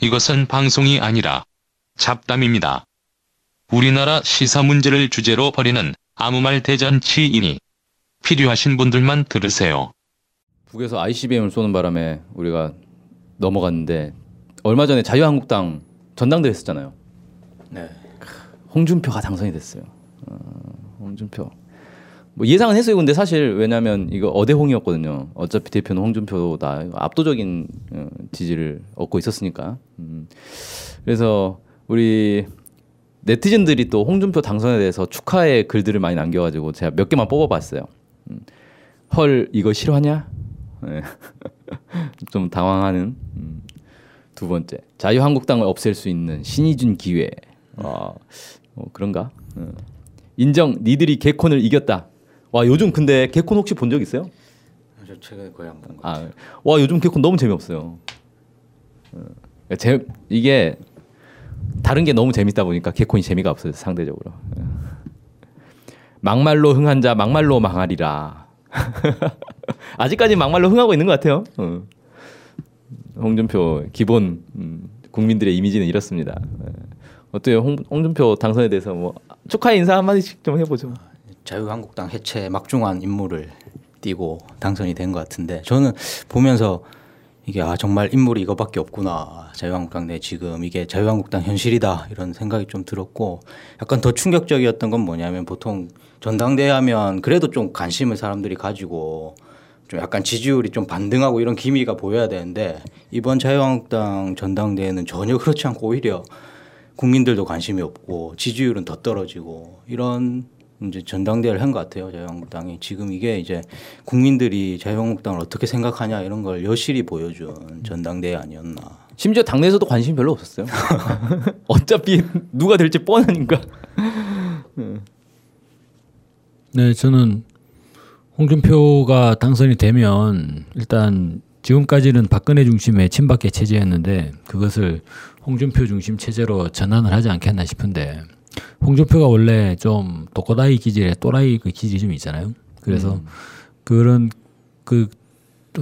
이것은 방송이 아니라 잡담입니다. 우리나라 시사 문제를 주제로 벌이는 아무 말 대잔치이니 필요하신 분들만 들으세요. 북에서 ICBM을 쏘는 바람에 우리가 넘어갔는데 얼마 전에 자유한국당 전당대회 했었잖아요. 네. 홍준표가 당선이 됐어요. 어, 홍준표. 뭐 예상은 했어요. 근데 사실 왜냐하면 이거 어대홍이었거든요. 어차피 대표는 홍준표다. 압도적인 어, 지지를 얻고 있었으니까. 음. 그래서 우리 네티즌들이 또 홍준표 당선에 대해서 축하의 글들을 많이 남겨가지고 제가 몇 개만 뽑아봤어요. 음. 헐 이거 싫어하냐? 네. 좀 당황하는 음. 두 번째 자유한국당을 없앨 수 있는 신이 준 기회. 와, 어, 그런가? 어. 인정 니들이 개콘을 이겼다. 와 요즘 근데 개콘 혹시 본 적 있어요? 저 최근에 거의 안본 거. 아, 와 요즘 개콘 너무 재미없어요. 어, 제 이게 다른 게 너무 재밌다 보니까 개콘이 재미가 없어요 상대적으로. 어. 막말로 흥한 자 막말로 망하리라. 아직까지 막말로 흥하고 있는 것 같아요. 어. 홍준표 기본 음, 국민들의 이미지는 이렇습니다. 예. 어때요, 홍, 홍준표 당선에 대해서 뭐 축하 인사 한 마디씩 좀 해보죠. 자유한국당 해체 막중한 임무를 띠고 당선이 된 것 같은데 저는 보면서 이게 아 정말 인물이 이거밖에 없구나. 자유한국당 내 지금 이게 자유한국당 현실이다 이런 생각이 좀 들었고 약간 더 충격적이었던 건 뭐냐면 보통 전당대회 하면 그래도 좀 관심을 사람들이 가지고 좀 약간 지지율이 좀 반등하고 이런 기미가 보여야 되는데 이번 자유한국당 전당대회는 전혀 그렇지 않고 오히려 국민들도 관심이 없고 지지율은 더 떨어지고 이런 이제 전당대회를 한 것 같아요 자유한국당이 지금 이게 이제 국민들이 자유한국당을 어떻게 생각하냐 이런 걸 여실히 보여준 전당대회 아니었나. 심지어 당내에서도 관심이 별로 없었어요. 어차피 누가 될지 뻔하니까. 네, 저는 홍준표가 당선이 되면 일단 지금까지는 박근혜 중심의 친박계 체제였는데 그것을 홍준표 중심 체제로 전환을 하지 않겠나 싶은데 홍준표가 원래 좀 독고다이 기질의 또라이 그 기질이 좀 있잖아요. 그래서 음. 그런 그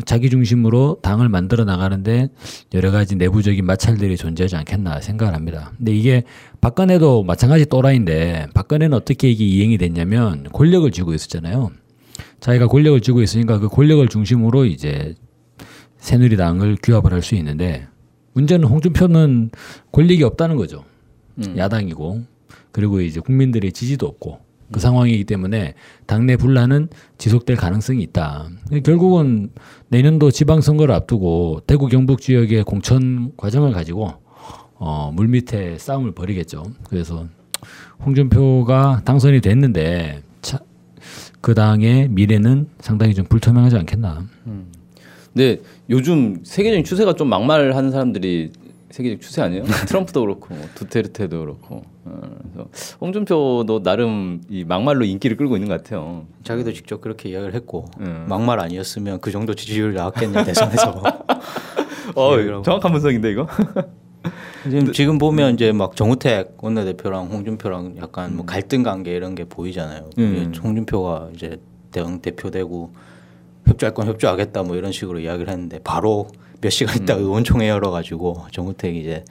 자기 중심으로 당을 만들어 나가는데 여러 가지 내부적인 마찰들이 존재하지 않겠나 생각을 합니다. 근데 이게 박근혜도 마찬가지 또라이인데 박근혜는 어떻게 이게 이행이 됐냐면 권력을 쥐고 있었잖아요. 자기가 권력을 쥐고 있으니까 그 권력을 중심으로 이제 새누리당을 규합을 할 수 있는데 문제는 홍준표는 권력이 없다는 거죠. 음. 야당이고 그리고 이제 국민들의 지지도 없고 그 음. 상황이기 때문에 당내 분란은 지속될 가능성이 있다. 결국은 내년도 지방선거를 앞두고 대구 경북 지역의 공천 과정을 가지고 어, 물밑에 싸움을 벌이겠죠. 그래서 홍준표가 당선이 됐는데 차, 그 당의 미래는 상당히 좀 불투명하지 않겠나. 음. 근데 요즘 세계적인 추세가 좀 막말하는 사람들이 세계적 추세 아니에요? 트럼프도 그렇고 뭐 두테르테도 그렇고. 어, 그래서 홍준표도 나름 이 막말로 인기를 끌고 있는 것 같아요. 자기도 직접 그렇게 이야기를 했고 음. 막말 아니었으면 그 정도 지지율 나왔겠냐 대선에서. 어, 정확한 분석인데 이거. 지금 지금 보면 이제 막 정우택 원내대표랑 홍준표랑 약간 뭐 음. 갈등 관계 이런 게 보이잖아요. 음. 홍준표가 이제 대응 대표 되고 협조할 건 협조하겠다 뭐 이런 식으로 이야기를 했는데 바로 몇 시간 있다 음. 의원총회 열어가지고 정우택이 이제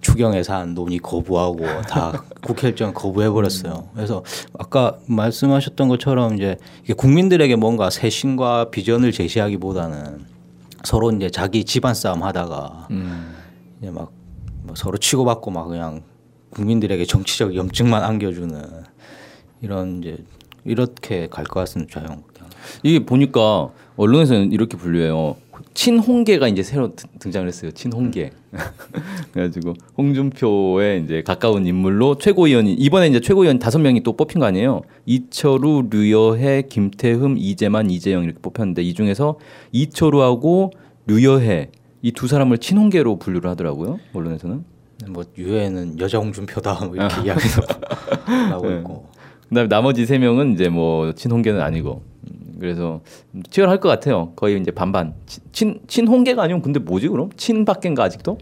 추경 예산 논의 거부하고 다 국회 일정 거부해 버렸어요. 그래서 아까 말씀하셨던 것처럼 이제 국민들에게 뭔가 쇄신과 비전을 제시하기보다는 서로 이제 자기 집안 싸움 하다가 음. 이제 막뭐 서로 치고받고 막 그냥 국민들에게 정치적 염증만 안겨주는 이런 이제 이렇게 갈 것 같습니다. 자유한국당. 이게 보니까 언론에서는 이렇게 분류해요. 친홍계가 이제 새로 등장을 했어요. 친홍계. 그래가지고 홍준표의 이제 가까운 인물로 최고위원이 이번에 이제 최고위원 다섯 명이 또 뽑힌 거 아니에요. 이철우, 류여해, 김태흠, 이재만, 이재영 이렇게 뽑혔는데 이 중에서 이철우하고 류여해 이 두 사람을 친홍계로 분류를 하더라고요. 언론에서는. 뭐 유해는 여자 홍준표다 뭐 이렇게 이야기도 나오고 네. 있고. 그다음에 나머지 세 명은 이제 뭐 친홍계는 아니고. 그래서 치열할 것 같아요. 거의 이제 반반. 친 친홍계가 아니면 근데 뭐지 그럼? 친박계인가 아직도?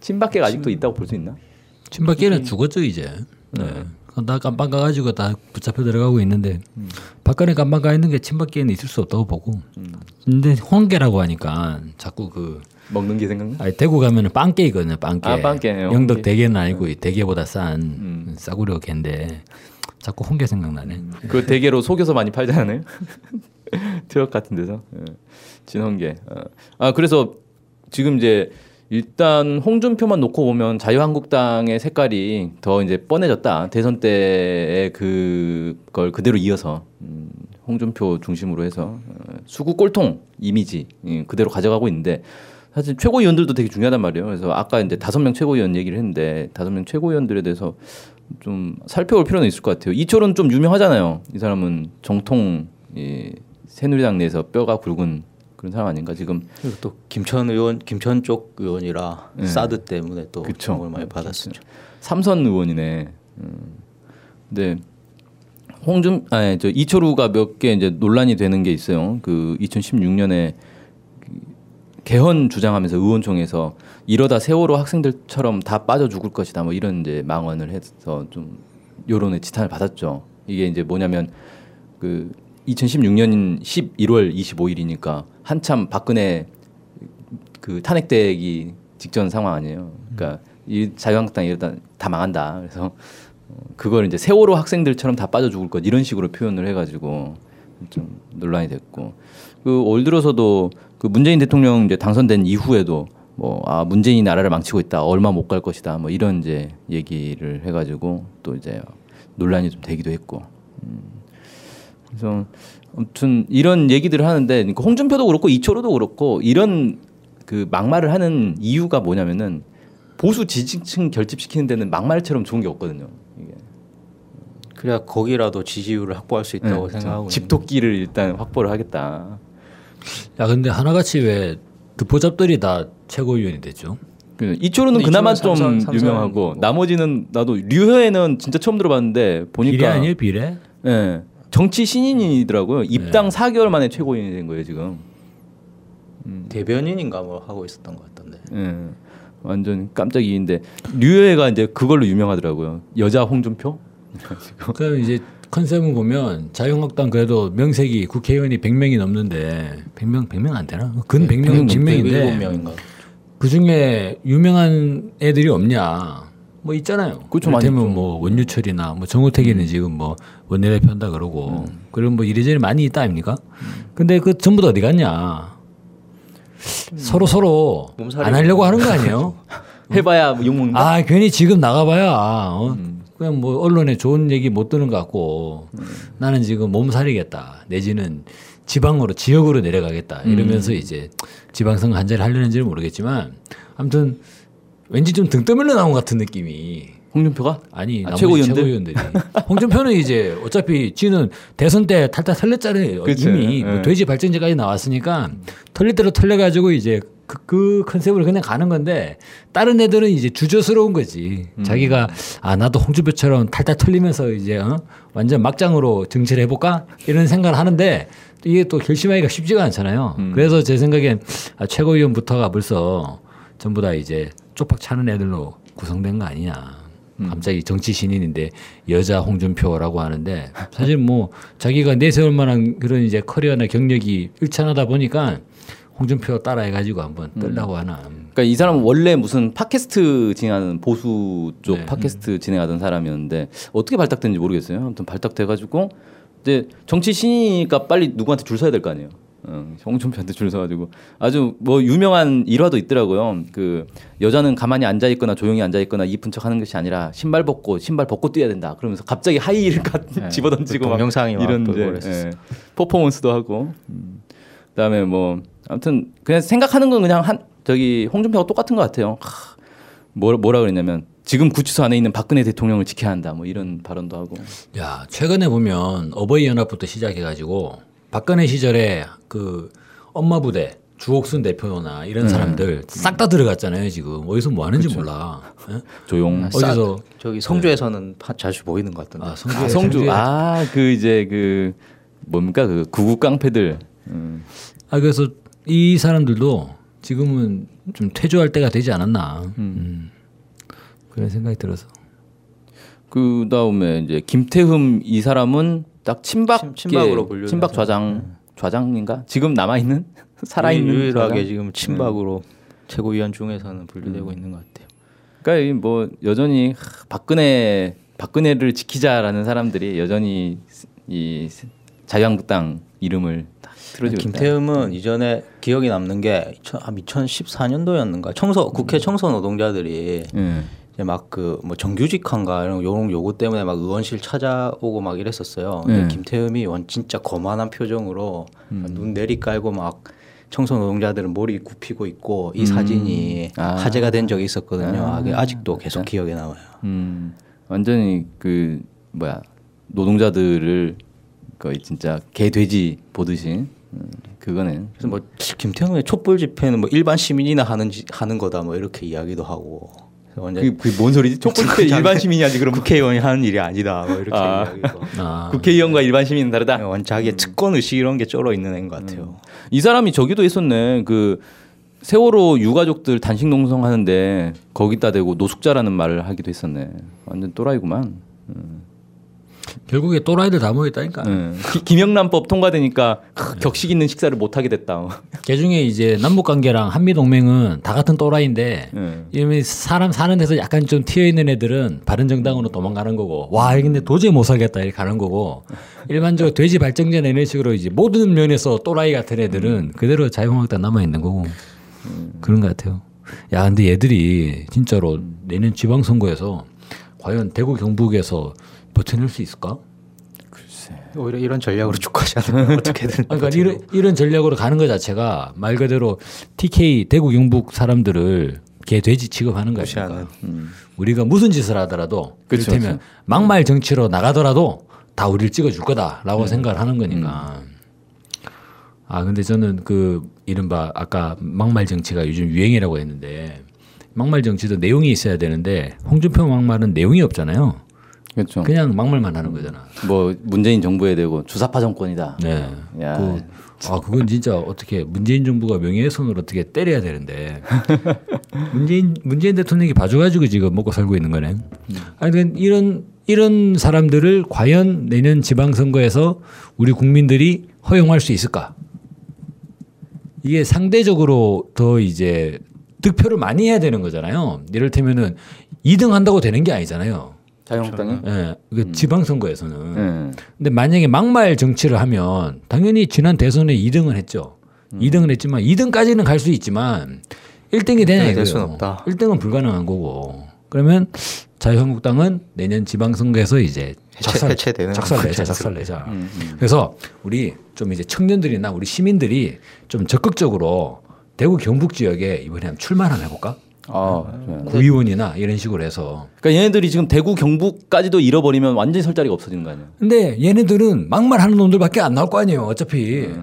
친박계가 아직도 있다고 볼 수 있나? 친박계는 죽었죠 이제. 네. 네. 다 깜빵 가가지고 다 붙잡혀 들어가고 있는데 음. 박근혜 깜빵 가 있는 게 친박계는 있을 수 없다고 보고. 음. 근데 홍계라고 하니까 자꾸 그 먹는 게 생각나? 아니, 대구 가면은 빵깨이거든요. 빵깨. 아, 빵깨. 영덕. 대게는 아니고 이 대게보다 싼 음. 싸구려 개인데 자꾸 홍게 생각나네. 그 대게로 속여서 많이 팔잖아요. 트럭 같은 데서 예. 진홍게. 어. 아 그래서 지금 이제 일단 홍준표만 놓고 보면 자유한국당의 색깔이 더 이제 뻔해졌다. 대선 때의 그걸 그대로 이어서 음, 홍준표 중심으로 해서 어, 수구 꼴통 이미지 예, 그대로 가져가고 있는데 사실 최고위원들도 되게 중요하단 말이에요. 그래서 아까 이제 다섯 명 최고위원 얘기를 했는데 다섯 명 최고위원들에 대해서 좀 살펴볼 필요는 있을 것 같아요. 이철은 좀 유명하잖아요. 이 사람은 정통 이 새누리당 내에서 뼈가 굵은 그런 사람 아닌가 지금. 또 김천 의원, 김천 쪽 의원이라 네. 사드 때문에 또. 주목을 많이 받았었죠. 삼선 의원이네. 음. 근데 홍준 아니 저 이철우가 몇 개 이제 논란이 되는 게 있어요. 그 2016년에 개헌 주장하면서 의원총회에서 이러다 세월호 학생들처럼 다 빠져 죽을 것이다. 뭐 이런 이제 망언을 해서 좀 여론의 지탄을 받았죠. 이게 이제 뭐냐면 그 2016년 11월 25일이니까 한참 박근혜 그 탄핵되기 직전 상황 아니에요. 그러니까 이 자유한국당 이러다 다 망한다. 그래서 어, 그걸 이제 세월호 학생들처럼 다 빠져 죽을 것 이런 식으로 표현을 해가지고 좀 논란이 됐고 그 올 들어서도 그 문재인 대통령 이제 당선된 이후에도 뭐아 문재인이 나라를 망치고 있다 얼마 못 갈 것이다 뭐 이런 이제 얘기를 해가지고 또 이제 논란이 좀 되기도 했고 음. 그래서 아무튼 이런 얘기들을 하는데 그러니까 홍준표도 그렇고 이철호도 그렇고 이런 그 막말을 하는 이유가 뭐냐면은 보수 지지층 결집시키는 데는 막말처럼 좋은 게 없거든요. 그래야 거기라도 지지율을 확보할 수 있다고 네, 생각하고 있는데. 집토끼를 일단 확보를 하겠다. 야 근데 하나같이 왜 듣보잡들이 다 최고위원이 됐죠? 그 근데 그나마 이철호는 좀 삼선 유명하고 뭐. 나머지는 나도 류효에는 진짜 처음 들어봤는데 보니까 비례 아니에요 비례? 예. 정치 신인이더라고요. 입당 4개월 만에 최고위원이 된 거예요, 지금. 대변인인가 뭐 하고 있었던 것 같던데. 예. 완전 깜짝이인데 류효에가 이제 그걸로 유명하더라고요. 여자 홍준표? 그럼 이제 컨셉을 보면 자유한국당 그래도 명색이 국회의원이 100명이 넘는데 100명 100명 안 되나? 근 100명 100명인데 107명인가. 그 중에 유명한 애들이 없냐? 뭐 있잖아요. 그렇죠, 있죠. 뭐 원유철이나 뭐 정우택이는 지금 뭐 원내대표 한다 그러고 그런 뭐 이래저래 많이 있다 아닙니까? 근데 그 전부 다 어디 갔냐? 서로 서로 안 하려고 하는 거 아니에요? 해봐야 욕먹는다? 아 괜히 지금 나가봐야 어? 그냥 뭐 언론에 좋은 얘기 못 듣는 것 같고 나는 지금 몸살이겠다 내지는 지방으로 지역으로 내려가겠다 이러면서 이제 지방선거 한 자리 하려는지는 모르겠지만 아무튼 왠지 좀 등 떠밀려 나온 것 같은 느낌이 홍준표가? 아니 아, 최고위원들? 최고위원들이 홍준표는 이제 어차피 지는 대선 때 탈탈 털렸잖아요 그치. 이미 뭐 예. 돼지 발전제까지 나왔으니까 털릴 대로 털려가지고 이제 그, 그 컨셉으로 그냥 가는 건데 다른 애들은 이제 주저스러운 거지 음. 자기가 아 나도 홍준표처럼 탈탈 털리면서 이제 어? 완전 막장으로 정치를 해볼까 이런 생각을 하는데 이게 또 결심하기가 쉽지가 않잖아요 음. 그래서 제 생각엔 아, 최고위원부터가 벌써 전부 다 이제 쪽박 차는 애들로 구성된 거 아니냐. 음. 갑자기 정치 신인인데 여자 홍준표라고 하는데 사실 뭐 자기가 내세울 만한 그런 이제 커리어나 경력이 일천하다 보니까 홍준표 따라해가지고 한번 음. 떨라고 하나. 그러니까 이 사람은 원래 무슨 팟캐스트 진행하는 보수 쪽 네. 팟캐스트 진행하던 사람이었는데 어떻게 발탁됐는지 모르겠어요. 아무튼 발탁돼가지고 이제 정치 신이니까 빨리 누구한테 줄 서야 될 거 아니에요. 어, 홍준표한테 줄 서가지고 아주 뭐 유명한 일화도 있더라고요. 그 여자는 가만히 앉아 있거나 조용히 앉아 있거나 이쁜 척하는 것이 아니라 신발 벗고 신발 벗고 뛰어야 된다. 그러면서 갑자기 하이힐 네, 집어던지고 그 막 이런 이제. 예, 퍼포먼스도 하고. 음. 그다음에 뭐 아무튼 그냥 생각하는 건 그냥 한 저기 홍준표가 똑같은 것 같아요. 하, 뭐 뭐라 그랬냐면 지금 구치소 안에 있는 박근혜 대통령을 지켜야 한다. 뭐 이런 발언도 하고. 야 최근에 보면 어버이 연합부터 시작해가지고 박근혜 시절에 그 엄마 부대 주옥순 대표나 이런 사람들 싹 다 들어갔잖아요 지금 어디서 뭐 하는지 몰라. 예? 조용. 어디서 저기 성주에서는 파- 자주 보이는 것 같던데. 아, 성주 아, 성주. 아 그 이제 그 뭡니까 그 구구 깡패들. 음. 아 그래서 이 사람들도 지금은 좀 퇴조할 때가 되지 않았나 음. 그런 생각이 들어서 그 다음에 이제 김태흠 이 사람은 딱 친박 친- 친박으로 분류를 친박. 좌장 좌장인가 지금 남아 있는 살아 있는 유일하게 지금 친박으로 최고위원 중에서는 분류되고 음. 있는 것 같아요. 그러니까 이뭐 여전히 하, 박근혜 박근혜를 지키자라는 사람들이 여전히 이 자유한국당 이름을 다 틀어지고 있다. 김태흠은 이전에 기억이 남는 게 2014년도였는가 청소 국회 청소 노동자들이 예. 이제 막 그 뭐 정규직한가 이런 요런 요구 때문에 막 의원실 찾아오고 막 이랬었어요. 근데 네. 김태흠이 원 진짜 거만한 표정으로 눈 내리 깔고 막 청소 노동자들은 머리 굽히고 있고 이 사진이 아. 화제가 된 적이 있었거든요. 아, 아, 그게 아직도 계속 기억에 남아요. 음, 완전히 그 뭐야 노동자들을 거의 진짜 개 돼지 보듯이 음, 그거는 그래서 뭐 김태흠의 촛불 집회는 뭐 일반 시민이나 하는 지- 하는 거다 뭐 이렇게 이야기도 하고 완전 그게 뭔 소리지? 촛불 때 일반 시민이 하지 그럼 국회의원이 하는 일이 아니다 뭐 이렇게 아. 이야기도 아, 국회의원과 일반 시민은 다르다. 완전 자기의 특권 의식 이런 게 쩔어 있는 애인 것 같아요. 이 사람이 저기도 있었네. 그 세월호 유가족들 단식 농성하는데 거기다 대고 노숙자라는 말을 하기도 했었네. 완전 또라이구만. 결국에 또라이들 다 모였다니까. 응. 기- 김영란법 통과되니까 크, 격식 있는 식사를 못 하게 됐다. 그 중에 이제 남북 관계랑 한미 동맹은 다 같은 또라이인데 응. 이미 사람 사는 데서 약간 좀 튀어 있는 애들은 바른 정당으로 도망가는 거고 와 근데 도저히 못 살겠다 이렇게 가는 거고 일반적으로 돼지 발정제나 이런 식으로 이제 모든 면에서 또라이 같은 애들은 그대로 자유한국당 남아 있는 거고 그런 것 같아요. 야 근데 얘들이 진짜로 내년 지방선거에서 과연 대구 경북에서 버텨낼 수 있을까? 오히려 이런 전략으로 않으면 어떻게든 그러니까 이런, 이런 전략으로 가는 것 자체가 말 그대로 TK 대구 경북 사람들을 개 돼지 취급하는 거니까 무시하는. 우리가 무슨 짓을 하더라도 그렇다면 막말 정치로 나가더라도 다 우리를 찍어줄 거다라고 생각을 하는 거니까. 아 근데 저는 그 이른바 아까 막말 정치가 요즘 유행이라고 했는데 막말 정치도 내용이 있어야 되는데 홍준표 막말은 내용이 없잖아요. 그렇죠. 그냥 막말만 하는 거잖아. 뭐 문재인 정부에 대고 주사파 정권이다. 네. 야. 그, 아 그건 진짜 어떻게 문재인 정부가 명예훼손으로 어떻게 때려야 되는데 문재인 문재인 대통령이 봐줘가지고 지금 먹고 살고 있는 거네. 아니 근데 이런 이런 사람들을 과연 내년 지방선거에서 우리 국민들이 허용할 수 있을까? 이게 상대적으로 더 이제 득표를 많이 해야 되는 거잖아요. 이를테면은 2등 한다고 되는 게 아니잖아요. 자유한국당이. 예, 그 지방선거에서는. 예. 근데 만약에 막말 정치를 하면 당연히 지난 대선에 2등을 했죠. 음. 2등을 했지만 2등까지는 갈 수 있지만 1등이 되냐 될 이거예요. 수는 없다. 1등은 불가능한 거고. 그러면 자유한국당은 내년 지방선거에서 이제 해체- 작살, 해체되는 작살 내자, 거죠. 작살 내자. 음, 그래서 우리 좀 이제 청년들이나 우리 시민들이 좀 적극적으로 대구 경북 지역에 이번에 한번 출마 한번 해볼까? 아, 좋아요. 구의원이나 이런 식으로 해서 그러니까 얘네들이 지금 대구 경북까지도 잃어버리면 완전히 설 자리가 없어지는 거 아니야? 근데 얘네들은 막말하는 놈들밖에 안 나올 거 아니에요. 어차피. 예.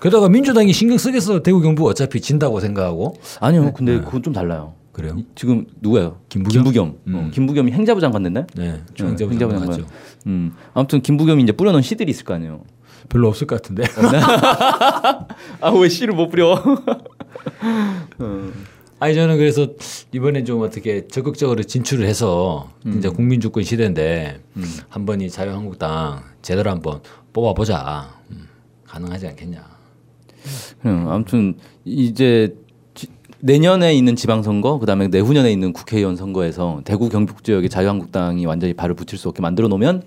게다가 민주당이 신경 쓰겠어. 대구 경북 어차피 진다고 생각하고. 아니요. 근데 그건 좀 달라요. 그래요? 이- 지금 누구예요? 김부겸? 김부겸. 어, 음. 김부겸이 행자부 장관 됐네. 네. 응, 행자부 행자부 장관 장관. 음. 아무튼 김부겸이 이제 뿌려놓은 씨들이 있을 거 아니에요. 별로 없을 것 같은데. 아 왜 씨를 못 뿌려? 아니 저는 그래서 이번에 좀 어떻게 적극적으로 진출을 해서 진짜 국민 주권 시대인데 한번 이 자유한국당 제대로 한번 뽑아보자. 음, 가능하지 않겠냐. 음, 아무튼 이제 지- 내년에 있는 지방선거, 그다음에 내후년에 있는 국회의원 선거에서 대구 경북 지역에 자유한국당이 완전히 발을 붙일 수 없게 만들어 놓으면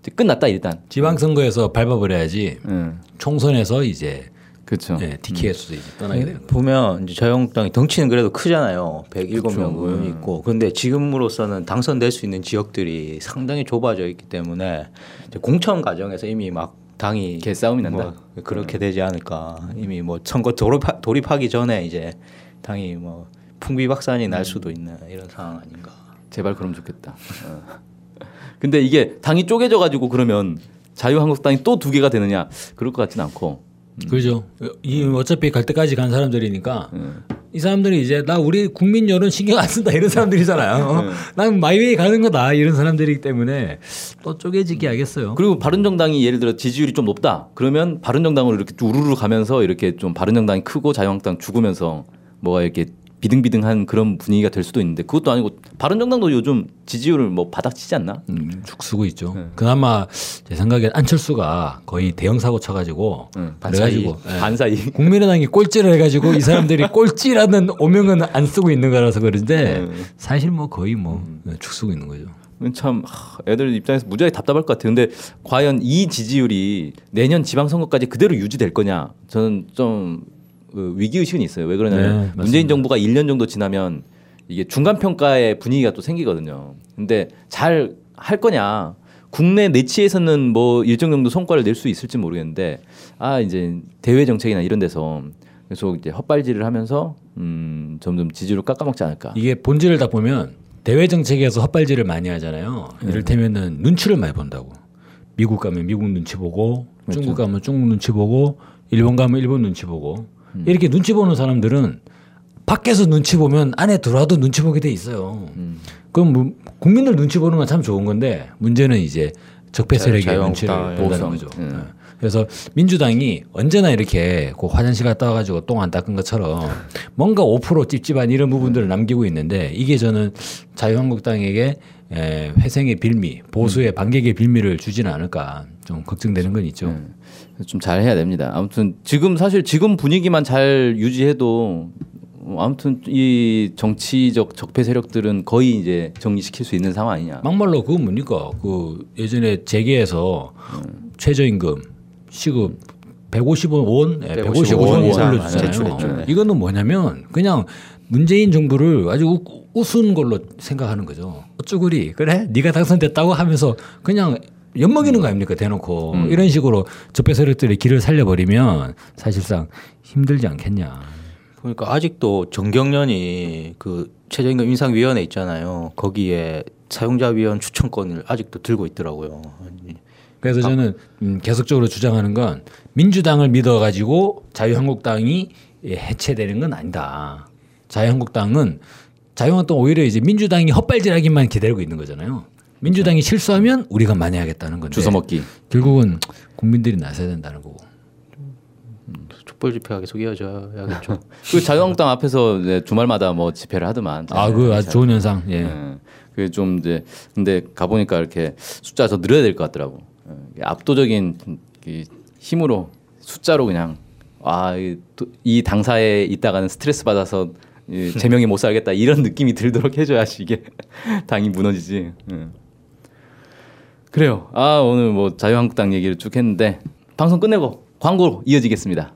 이제 끝났다 일단. 지방선거에서 밟아버려야지 음, 총선에서 이제 그렇죠. 네, TK에서도 이제 떠나게 되는. 보면 이제 자유한국당이 덩치는 그래도 크잖아요. 107명 의원이 있고. 그런데 지금으로서는 당선될 수 있는 지역들이 상당히 좁아져 있기 때문에 이제 공천 과정에서 이미 막 당이 개싸움이 난다. 뭐 그렇게 되지 않을까. 이미 뭐 선거 돌입하, 돌입하기 전에 이제 당이 뭐 풍비박산이 날 수도 있는 이런 상황 아닌가. 제발 그럼 좋겠다. 어. 근데 이게 당이 쪼개져 가지고 그러면 자유한국당이 또 두 개가 되느냐? 그럴 것 같지는 않고. 그죠. 이 어차피 갈 때까지 간 사람들이니까 음. 이 사람들이 이제 나 우리 국민 여론 신경 안 쓴다 이런 사람들이잖아요. 난 마이웨이 가는 거다 이런 사람들이기 때문에 또 쪼개지게 하겠어요. 그리고 바른정당이 예를 들어 지지율이 좀 높다. 그러면 바른정당으로 이렇게 우르르 가면서 이렇게 좀 바른정당이 크고 자유한국당 죽으면서 뭐가 이렇게 비등비등한 그런 분위기가 될 수도 있는데 그것도 아니고 바른정당도 요즘 지지율을 뭐 바닥치지 않나? 음, 죽 쓰고 있죠. 그나마 제 생각엔 안철수가 거의 대형 사고 쳐가지고 응, 그래가지고 예. 반사이. 국민의당이 꼴찌를 해가지고 이 사람들이 꼴찌라는 오명은 안 쓰고 있는 거라서 그런데 음. 사실 뭐 거의 뭐 죽쓰고 있는 거죠. 참 하, 애들 입장에서 무지하게 답답할 것 같아요. 근데 과연 이 지지율이 내년 지방선거까지 그대로 유지될 거냐? 저는 좀 그, 위기 의식은 있어요. 왜 네, 그러냐면 맞습니다. 문재인 정부가 1년 정도 지나면 이게 중간 평가의 분위기가 또 생기거든요. 근데 잘 할 거냐? 국내 내치에서는 뭐 일정 정도 성과를 낼 수 있을지 모르겠는데 아 이제 대외 정책이나 이런 데서 계속 이제 헛발질을 하면서 음 점점 지지율을 깎아먹지 않을까. 이게 본질을 다 보면 대외 정책에서 헛발질을 많이 하잖아요. 이를테면은 눈치를 많이 본다고. 미국 가면 미국 눈치 보고 중국 가면 중국 눈치 보고 일본 가면 일본 눈치 보고 이렇게 눈치 보는 사람들은 밖에서 눈치 보면 안에 들어와도 눈치 보게 돼 있어요. 그럼 뭐 국민들 눈치 보는 건 참 좋은 건데 문제는 이제 적폐 세력의 눈치를 본다는. 거죠. 음. 예. 그래서 민주당이 언제나 이렇게 그 화장실 갔다 와가지고 똥 안 닦은 것처럼 뭔가 5% 찝찝한 이런 부분들을 남기고 있는데 이게 저는 자유한국당에게 에, 회생의 빌미, 보수의 반격의 빌미를 주지는 않을까 좀 걱정되는 건 있죠. 좀 잘 해야 됩니다. 아무튼 지금 사실 지금 분위기만 잘 유지해도 어, 아무튼 이 정치적 적폐 세력들은 거의 이제 정리시킬 수 있는 상황 아니냐. 막말로 그건 뭡니까? 그 예전에 재계에서 최저임금 시급 150원, 예, 155 155원 이상 올려주잖아요. 제출했죠. 어, 이거는 뭐냐면 그냥 문재인 정부를 아주 우- 우스운 걸로 생각하는 거죠. 어쭈구리 그래? 네가 당선됐다고 하면서 그냥 엿먹이는 거 아닙니까 대놓고 이런 식으로 적폐 세력들의 길을 살려버리면 사실상 힘들지 않겠냐. 그러니까 아직도 정경련이 그 최저임금 인상위원회 있잖아요. 거기에 사용자 위원 추천권을 아직도 들고 있더라고요. 그래서 저는 음, 계속적으로 주장하는 건 민주당을 믿어가지고 자유한국당이 예, 해체되는 건 아니다. 자유한국당은 자유한국당 오히려 이제 민주당이 헛발질하기만 기다리고 있는 거잖아요. 민주당이 실수하면 우리가 만회하겠다는 건데 주워 먹기. 결국은 국민들이 나서야 된다는 거고. 촛불 계속 이어져야겠죠. 그 자유한국당 앞에서 주말마다 뭐 집회를 하더만. 아, 그 아주 좋은 현상. 예. 예. 그게 좀 이제 근데 가 보니까 이렇게 숫자 더 늘어야 될 것 같더라고. 예. 압도적인 이 힘으로 숫자로 그냥 아, 이, 당사에 있다가는 스트레스 받아서 이 제명이 못 살겠다 이런 느낌이 들도록 해줘야지 이게 당이 무너지지. 예. 그래요. 아 오늘 뭐 자유한국당 얘기를 쭉 했는데 방송 끝내고 광고로 이어지겠습니다.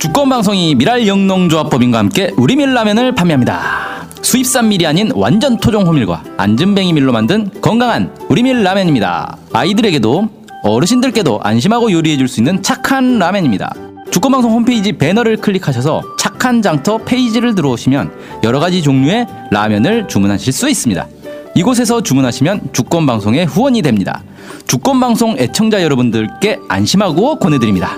주권 방송이 미랄 영농조합법인과 함께 우리 밀 라면을 판매합니다. 수입산 밀이 아닌 완전 토종 호밀과 안전뱅이 밀로 만든 건강한 우리 밀 라면입니다. 아이들에게도 어르신들께도 안심하고 요리해 줄 수 있는 착한 라면입니다. 주권방송 홈페이지 배너를 클릭하셔서 착한 장터 페이지를 들어오시면 여러 가지 종류의 라면을 주문하실 수 있습니다. 이곳에서 주문하시면 주권 방송의 후원이 됩니다. 주권 방송 애청자 여러분들께 안심하고 권해드립니다.